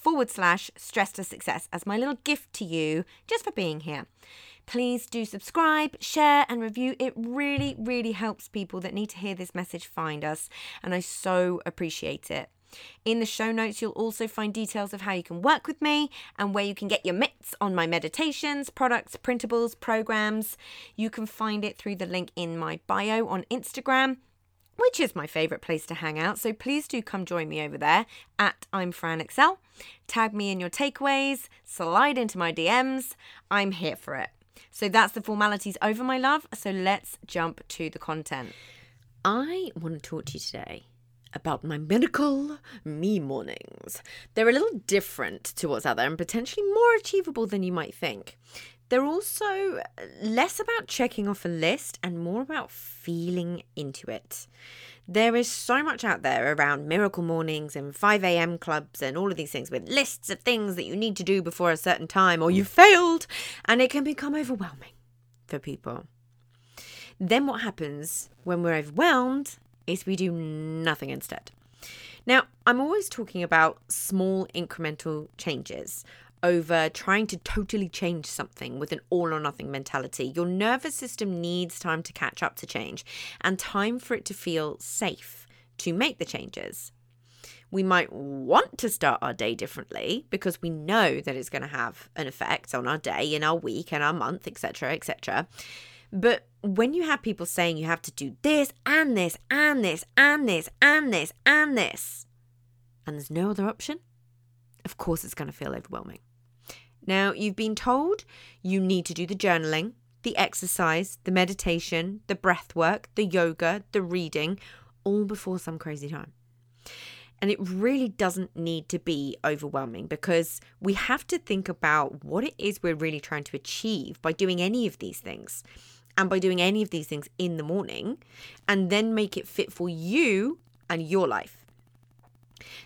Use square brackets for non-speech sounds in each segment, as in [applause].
forward slash stress to success as my little gift to you just for being here. Please do subscribe, share, and review. It really, really helps people that need to hear this message find us, and I so appreciate it. In the show notes, you'll also find details of how you can work with me and where you can get your mitts on my meditations, products, printables, programs. You can find it through the link in my bio on Instagram which is my favourite place to hang out. So please do come join me over there at I'm Fran Excell. Tag me in your takeaways, slide into my DMs. I'm here for it. So that's the formalities over, my love. So let's jump to the content. I want to talk to you today about my miracle me mornings. They're a little different to what's out there and potentially more achievable than you might think. They're also uh, less about checking off a list and more about feeling into it. There is so much out there around miracle mornings and 5 a.m. clubs and all of these things with lists of things that you need to do before a certain time or you mm. failed, and it can become overwhelming for people. Then what happens when we're overwhelmed is we do nothing instead. Now, I'm always talking about small incremental changes over trying to totally change something with an all or nothing mentality. Your nervous system needs time to catch up to change and time for it to feel safe to make the changes. We might want to start our day differently because we know that it's going to have an effect on our day, in our week, and our month, etc., etc. But when you have people saying you have to do this and this and this and this and this and this, and there's no other option, of course it's going to feel overwhelming. Now, you've been told you need to do the journaling, the exercise, the meditation, the breath work, the yoga, the reading, all before some crazy time. And it really doesn't need to be overwhelming because we have to think about what it is we're really trying to achieve by doing any of these things and by doing any of these things in the morning and then make it fit for you and your life.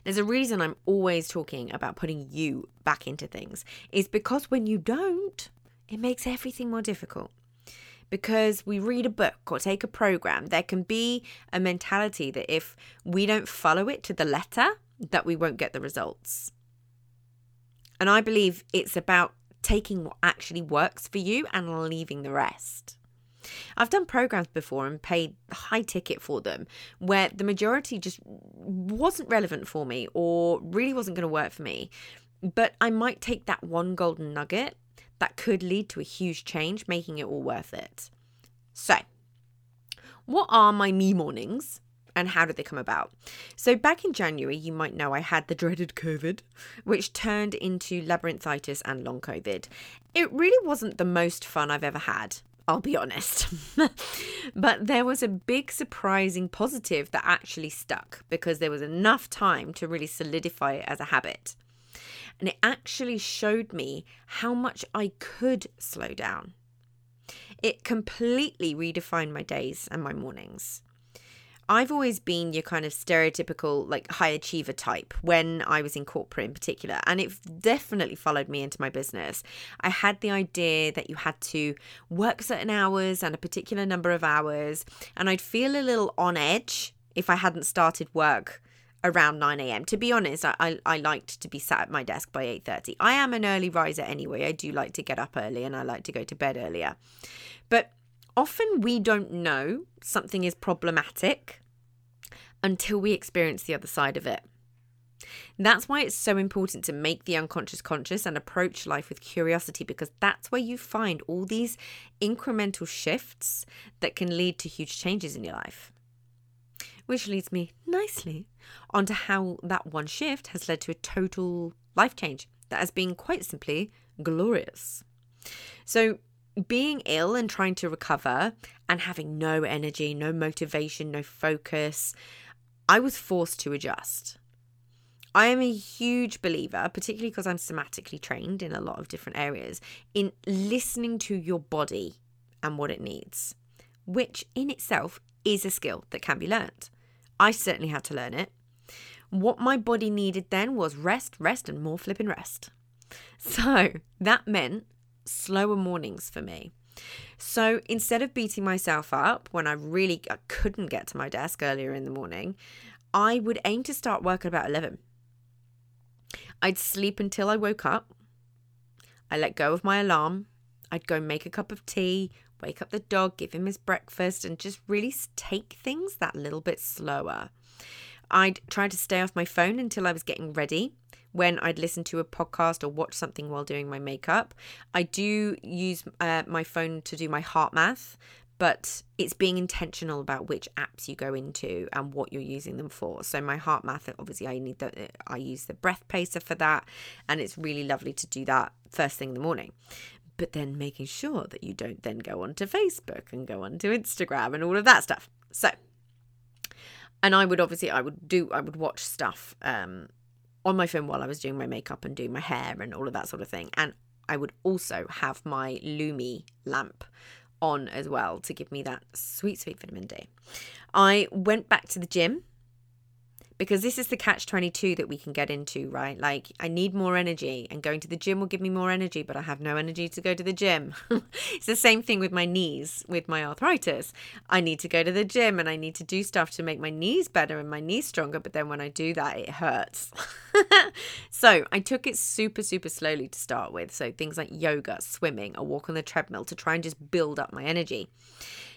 There's a reason I'm always talking about putting you back into things, is because when you don't, it makes everything more difficult. Because we read a book or take a program, there can be a mentality that if we don't follow it to the letter, that we won't get the results. And I believe it's about taking what actually works for you and leaving the rest. I've done programs before and paid high ticket for them where the majority just wasn't relevant for me or really wasn't going to work for me. But I might take that one golden nugget that could lead to a huge change, making it all worth it. So, what are my me mornings? and how did they come about? So, back in January, you might know I had the dreaded COVID, which turned into labyrinthitis and long COVID. It really wasn't the most fun I've ever had. I'll be honest. [laughs] but there was a big surprising positive that actually stuck because there was enough time to really solidify it as a habit. And it actually showed me how much I could slow down. It completely redefined my days and my mornings. I've always been your kind of stereotypical, like, high achiever type when I was in corporate in particular. And it definitely followed me into my business. I had the idea that you had to work certain hours and a particular number of hours. And I'd feel a little on edge if I hadn't started work around 9 a.m. To be honest, I, I, I liked to be sat at my desk by 8.30. I am an early riser anyway. I do like to get up early and I like to go to bed earlier. But often we don't know something is problematic until we experience the other side of it. That's why it's so important to make the unconscious conscious and approach life with curiosity because that's where you find all these incremental shifts that can lead to huge changes in your life. Which leads me nicely onto how that one shift has led to a total life change that has been quite simply glorious. So, being ill and trying to recover and having no energy, no motivation, no focus, I was forced to adjust. I am a huge believer, particularly because I'm somatically trained in a lot of different areas, in listening to your body and what it needs, which in itself is a skill that can be learned. I certainly had to learn it. What my body needed then was rest, rest, and more flipping rest. [laughs] So that meant slower mornings for me. So instead of beating myself up when I really couldn't get to my desk earlier in the morning, I would aim to start work at about 11. I'd sleep until I woke up. I let go of my alarm. I'd go make a cup of tea, wake up the dog, give him his breakfast, and just really take things that little bit slower. I'd try to stay off my phone until I was getting ready when I'd listen to a podcast or watch something while doing my makeup. I do use uh, my phone to do my HeartMath, but it's being intentional about which apps you go into and what you're using them for. So my HeartMath, obviously, I need the I use the breath pacer for that, and it's really lovely to do that first thing in the morning. But then making sure that you don't then go onto Facebook and go onto Instagram and all of that stuff. So, and I would obviously I would do I would watch stuff um, on my phone while I was doing my makeup and doing my hair and all of that sort of thing. And I would also have my Lumie lamp on as well to give me that sweet, sweet vitamin D. I went back to the gym because this is the catch 22 that we can get into, right? Like, I need more energy, and going to the gym will give me more energy, but I have no energy to go to the gym. [laughs] it's the same thing with my knees, with my arthritis. I need to go to the gym and I need to do stuff to make my knees better and my knees stronger, but then when I do that, it hurts. [laughs] [laughs] so, I took it super, super slowly to start with. So, things like yoga, swimming, a walk on the treadmill to try and just build up my energy.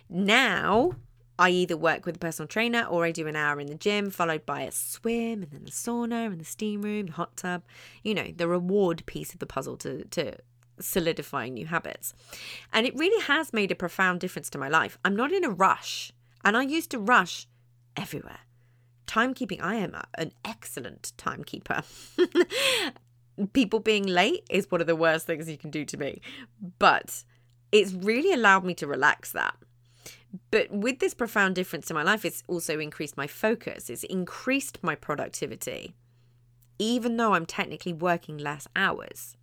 Now, I either work with a personal trainer or I do an hour in the gym, followed by a swim and then the sauna and the steam room, the hot tub, you know, the reward piece of the puzzle to, to solidifying new habits. And it really has made a profound difference to my life. I'm not in a rush, and I used to rush everywhere. Timekeeping, I am an excellent timekeeper. [laughs] People being late is one of the worst things you can do to me, but it's really allowed me to relax that but with this profound difference in my life, it's also increased my focus, it's increased my productivity, even though I'm technically working less hours.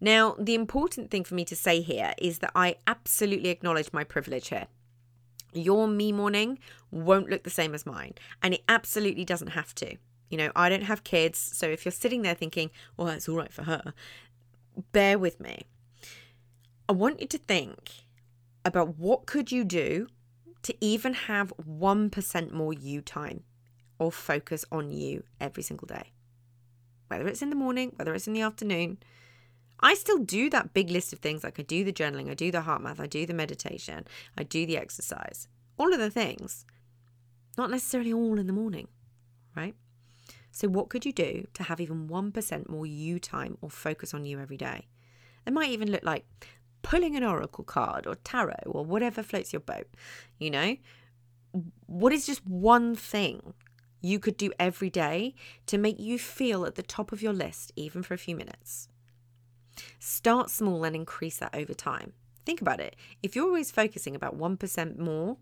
Now, the important thing for me to say here is that I absolutely acknowledge my privilege here. Your me morning won't look the same as mine, and it absolutely doesn't have to. You know, I don't have kids, so if you're sitting there thinking, well, that's all right for her, bear with me. I want you to think about what could you do to even have 1% more you time or focus on you every single day. Whether it's in the morning, whether it's in the afternoon. I still do that big list of things like I do the journaling, I do the HeartMath, I do the meditation, I do the exercise. All of the things. Not necessarily all in the morning, right? So, what could you do to have even 1% more you time or focus on you every day? It might even look like pulling an oracle card or tarot or whatever floats your boat, you know? What is just one thing you could do every day to make you feel at the top of your list, even for a few minutes? Start small and increase that over time. Think about it. If you're always focusing about 1% more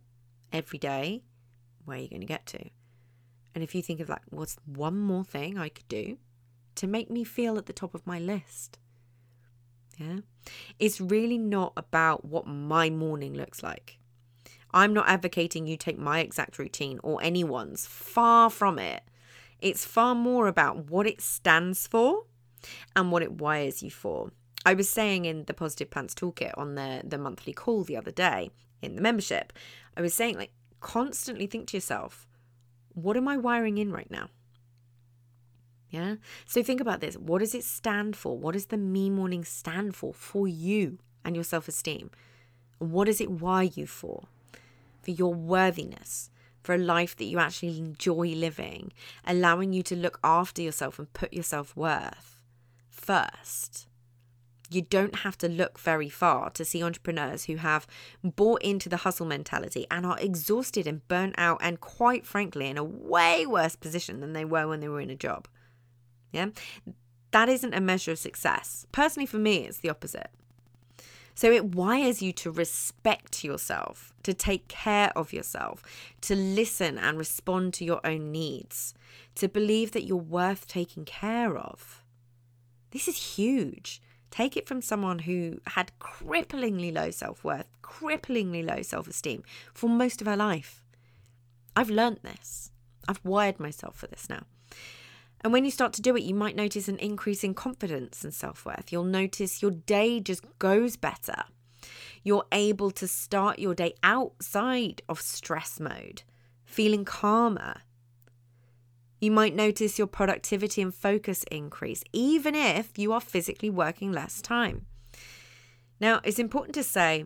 every day, where are you going to get to? And if you think of like, what's one more thing I could do to make me feel at the top of my list? Yeah. It's really not about what my morning looks like. I'm not advocating you take my exact routine or anyone's, far from it. It's far more about what it stands for and what it wires you for. I was saying in the Positive Pants Toolkit on the, the monthly call the other day in the membership, I was saying, like, constantly think to yourself, what am I wiring in right now? Yeah. So think about this. What does it stand for? What does the me morning stand for for you and your self esteem? What does it wire you for? For your worthiness, for a life that you actually enjoy living, allowing you to look after yourself and put yourself worth first. You don't have to look very far to see entrepreneurs who have bought into the hustle mentality and are exhausted and burnt out, and quite frankly, in a way worse position than they were when they were in a job. Yeah. That isn't a measure of success. Personally, for me, it's the opposite. So it wires you to respect yourself, to take care of yourself, to listen and respond to your own needs, to believe that you're worth taking care of. This is huge. Take it from someone who had cripplingly low self worth, cripplingly low self esteem for most of her life. I've learnt this. I've wired myself for this now. And when you start to do it, you might notice an increase in confidence and self worth. You'll notice your day just goes better. You're able to start your day outside of stress mode, feeling calmer. You might notice your productivity and focus increase, even if you are physically working less time. Now, it's important to say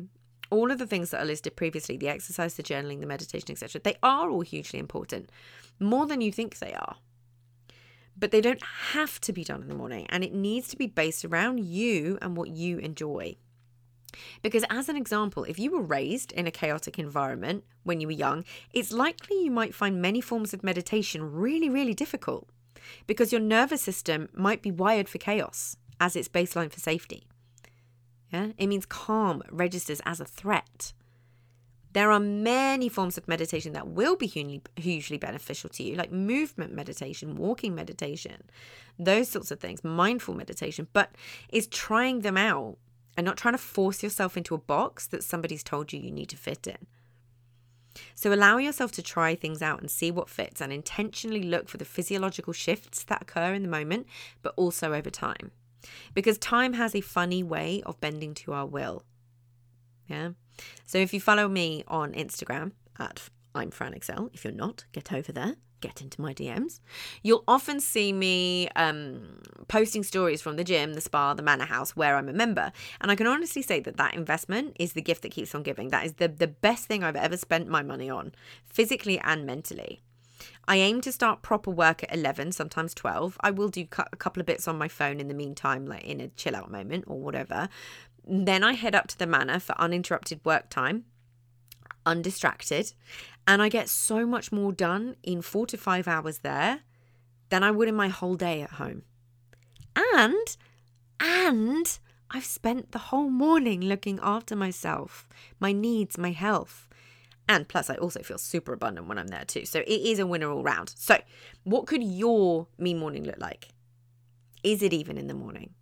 all of the things that are listed previously the exercise, the journaling, the meditation, etc. they are all hugely important, more than you think they are but they don't have to be done in the morning and it needs to be based around you and what you enjoy. Because, as an example, if you were raised in a chaotic environment when you were young, it's likely you might find many forms of meditation really, really difficult because your nervous system might be wired for chaos as its baseline for safety. Yeah? It means calm registers as a threat. There are many forms of meditation that will be hugely beneficial to you, like movement meditation, walking meditation, those sorts of things, mindful meditation, but is trying them out and not trying to force yourself into a box that somebody's told you you need to fit in. So allow yourself to try things out and see what fits and intentionally look for the physiological shifts that occur in the moment, but also over time. Because time has a funny way of bending to our will. Yeah. So if you follow me on Instagram at I'm Fran Excell, if you're not, get over there, get into my DMs. You'll often see me um, posting stories from the gym, the spa, the manor house where I'm a member. And I can honestly say that that investment is the gift that keeps on giving. That is the, the best thing I've ever spent my money on, physically and mentally. I aim to start proper work at 11, sometimes 12. I will do a couple of bits on my phone in the meantime, like in a chill out moment or whatever. Then I head up to the manor for uninterrupted work time, undistracted, and I get so much more done in four to five hours there than I would in my whole day at home. And, and I've spent the whole morning looking after myself, my needs, my health. And plus, I also feel super abundant when I'm there too. So it is a winner all round. So, what could your me morning look like? Is it even in the morning?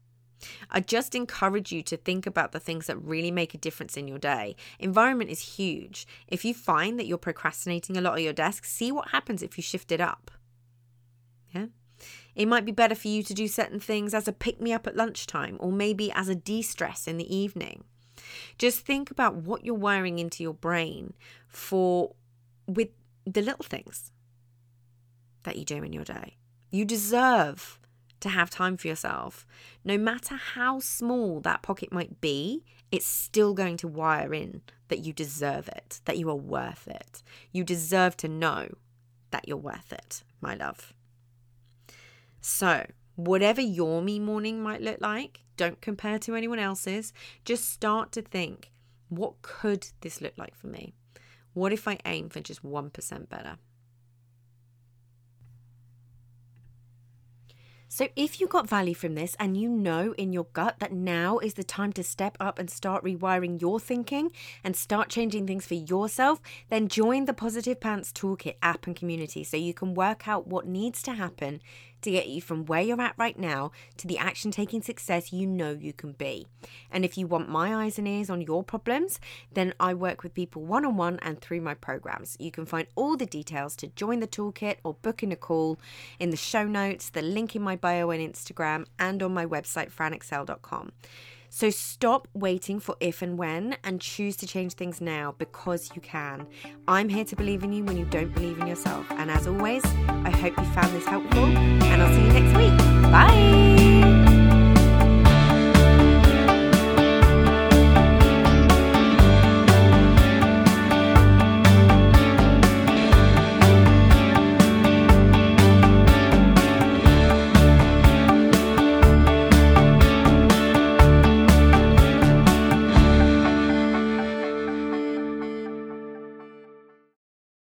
I just encourage you to think about the things that really make a difference in your day. Environment is huge. If you find that you're procrastinating a lot at your desk, see what happens if you shift it up. Yeah. It might be better for you to do certain things as a pick me up at lunchtime or maybe as a de stress in the evening. Just think about what you're wiring into your brain for with the little things that you do in your day. You deserve to have time for yourself. No matter how small that pocket might be, it's still going to wire in that you deserve it, that you are worth it. You deserve to know that you're worth it, my love. So, whatever your me morning might look like, don't compare to anyone else's. Just start to think what could this look like for me? What if I aim for just 1% better? So, if you got value from this and you know in your gut that now is the time to step up and start rewiring your thinking and start changing things for yourself, then join the Positive Pants Toolkit app and community so you can work out what needs to happen to get you from where you're at right now to the action taking success you know you can be. And if you want my eyes and ears on your problems, then I work with people one on one and through my programs. You can find all the details to join the toolkit or book in a call in the show notes, the link in my bio on Instagram, and on my website, franexcell.com. So stop waiting for if and when and choose to change things now because you can. I'm here to believe in you when you don't believe in yourself. And as always, I hope you found this helpful and I'll see you next week. Bye.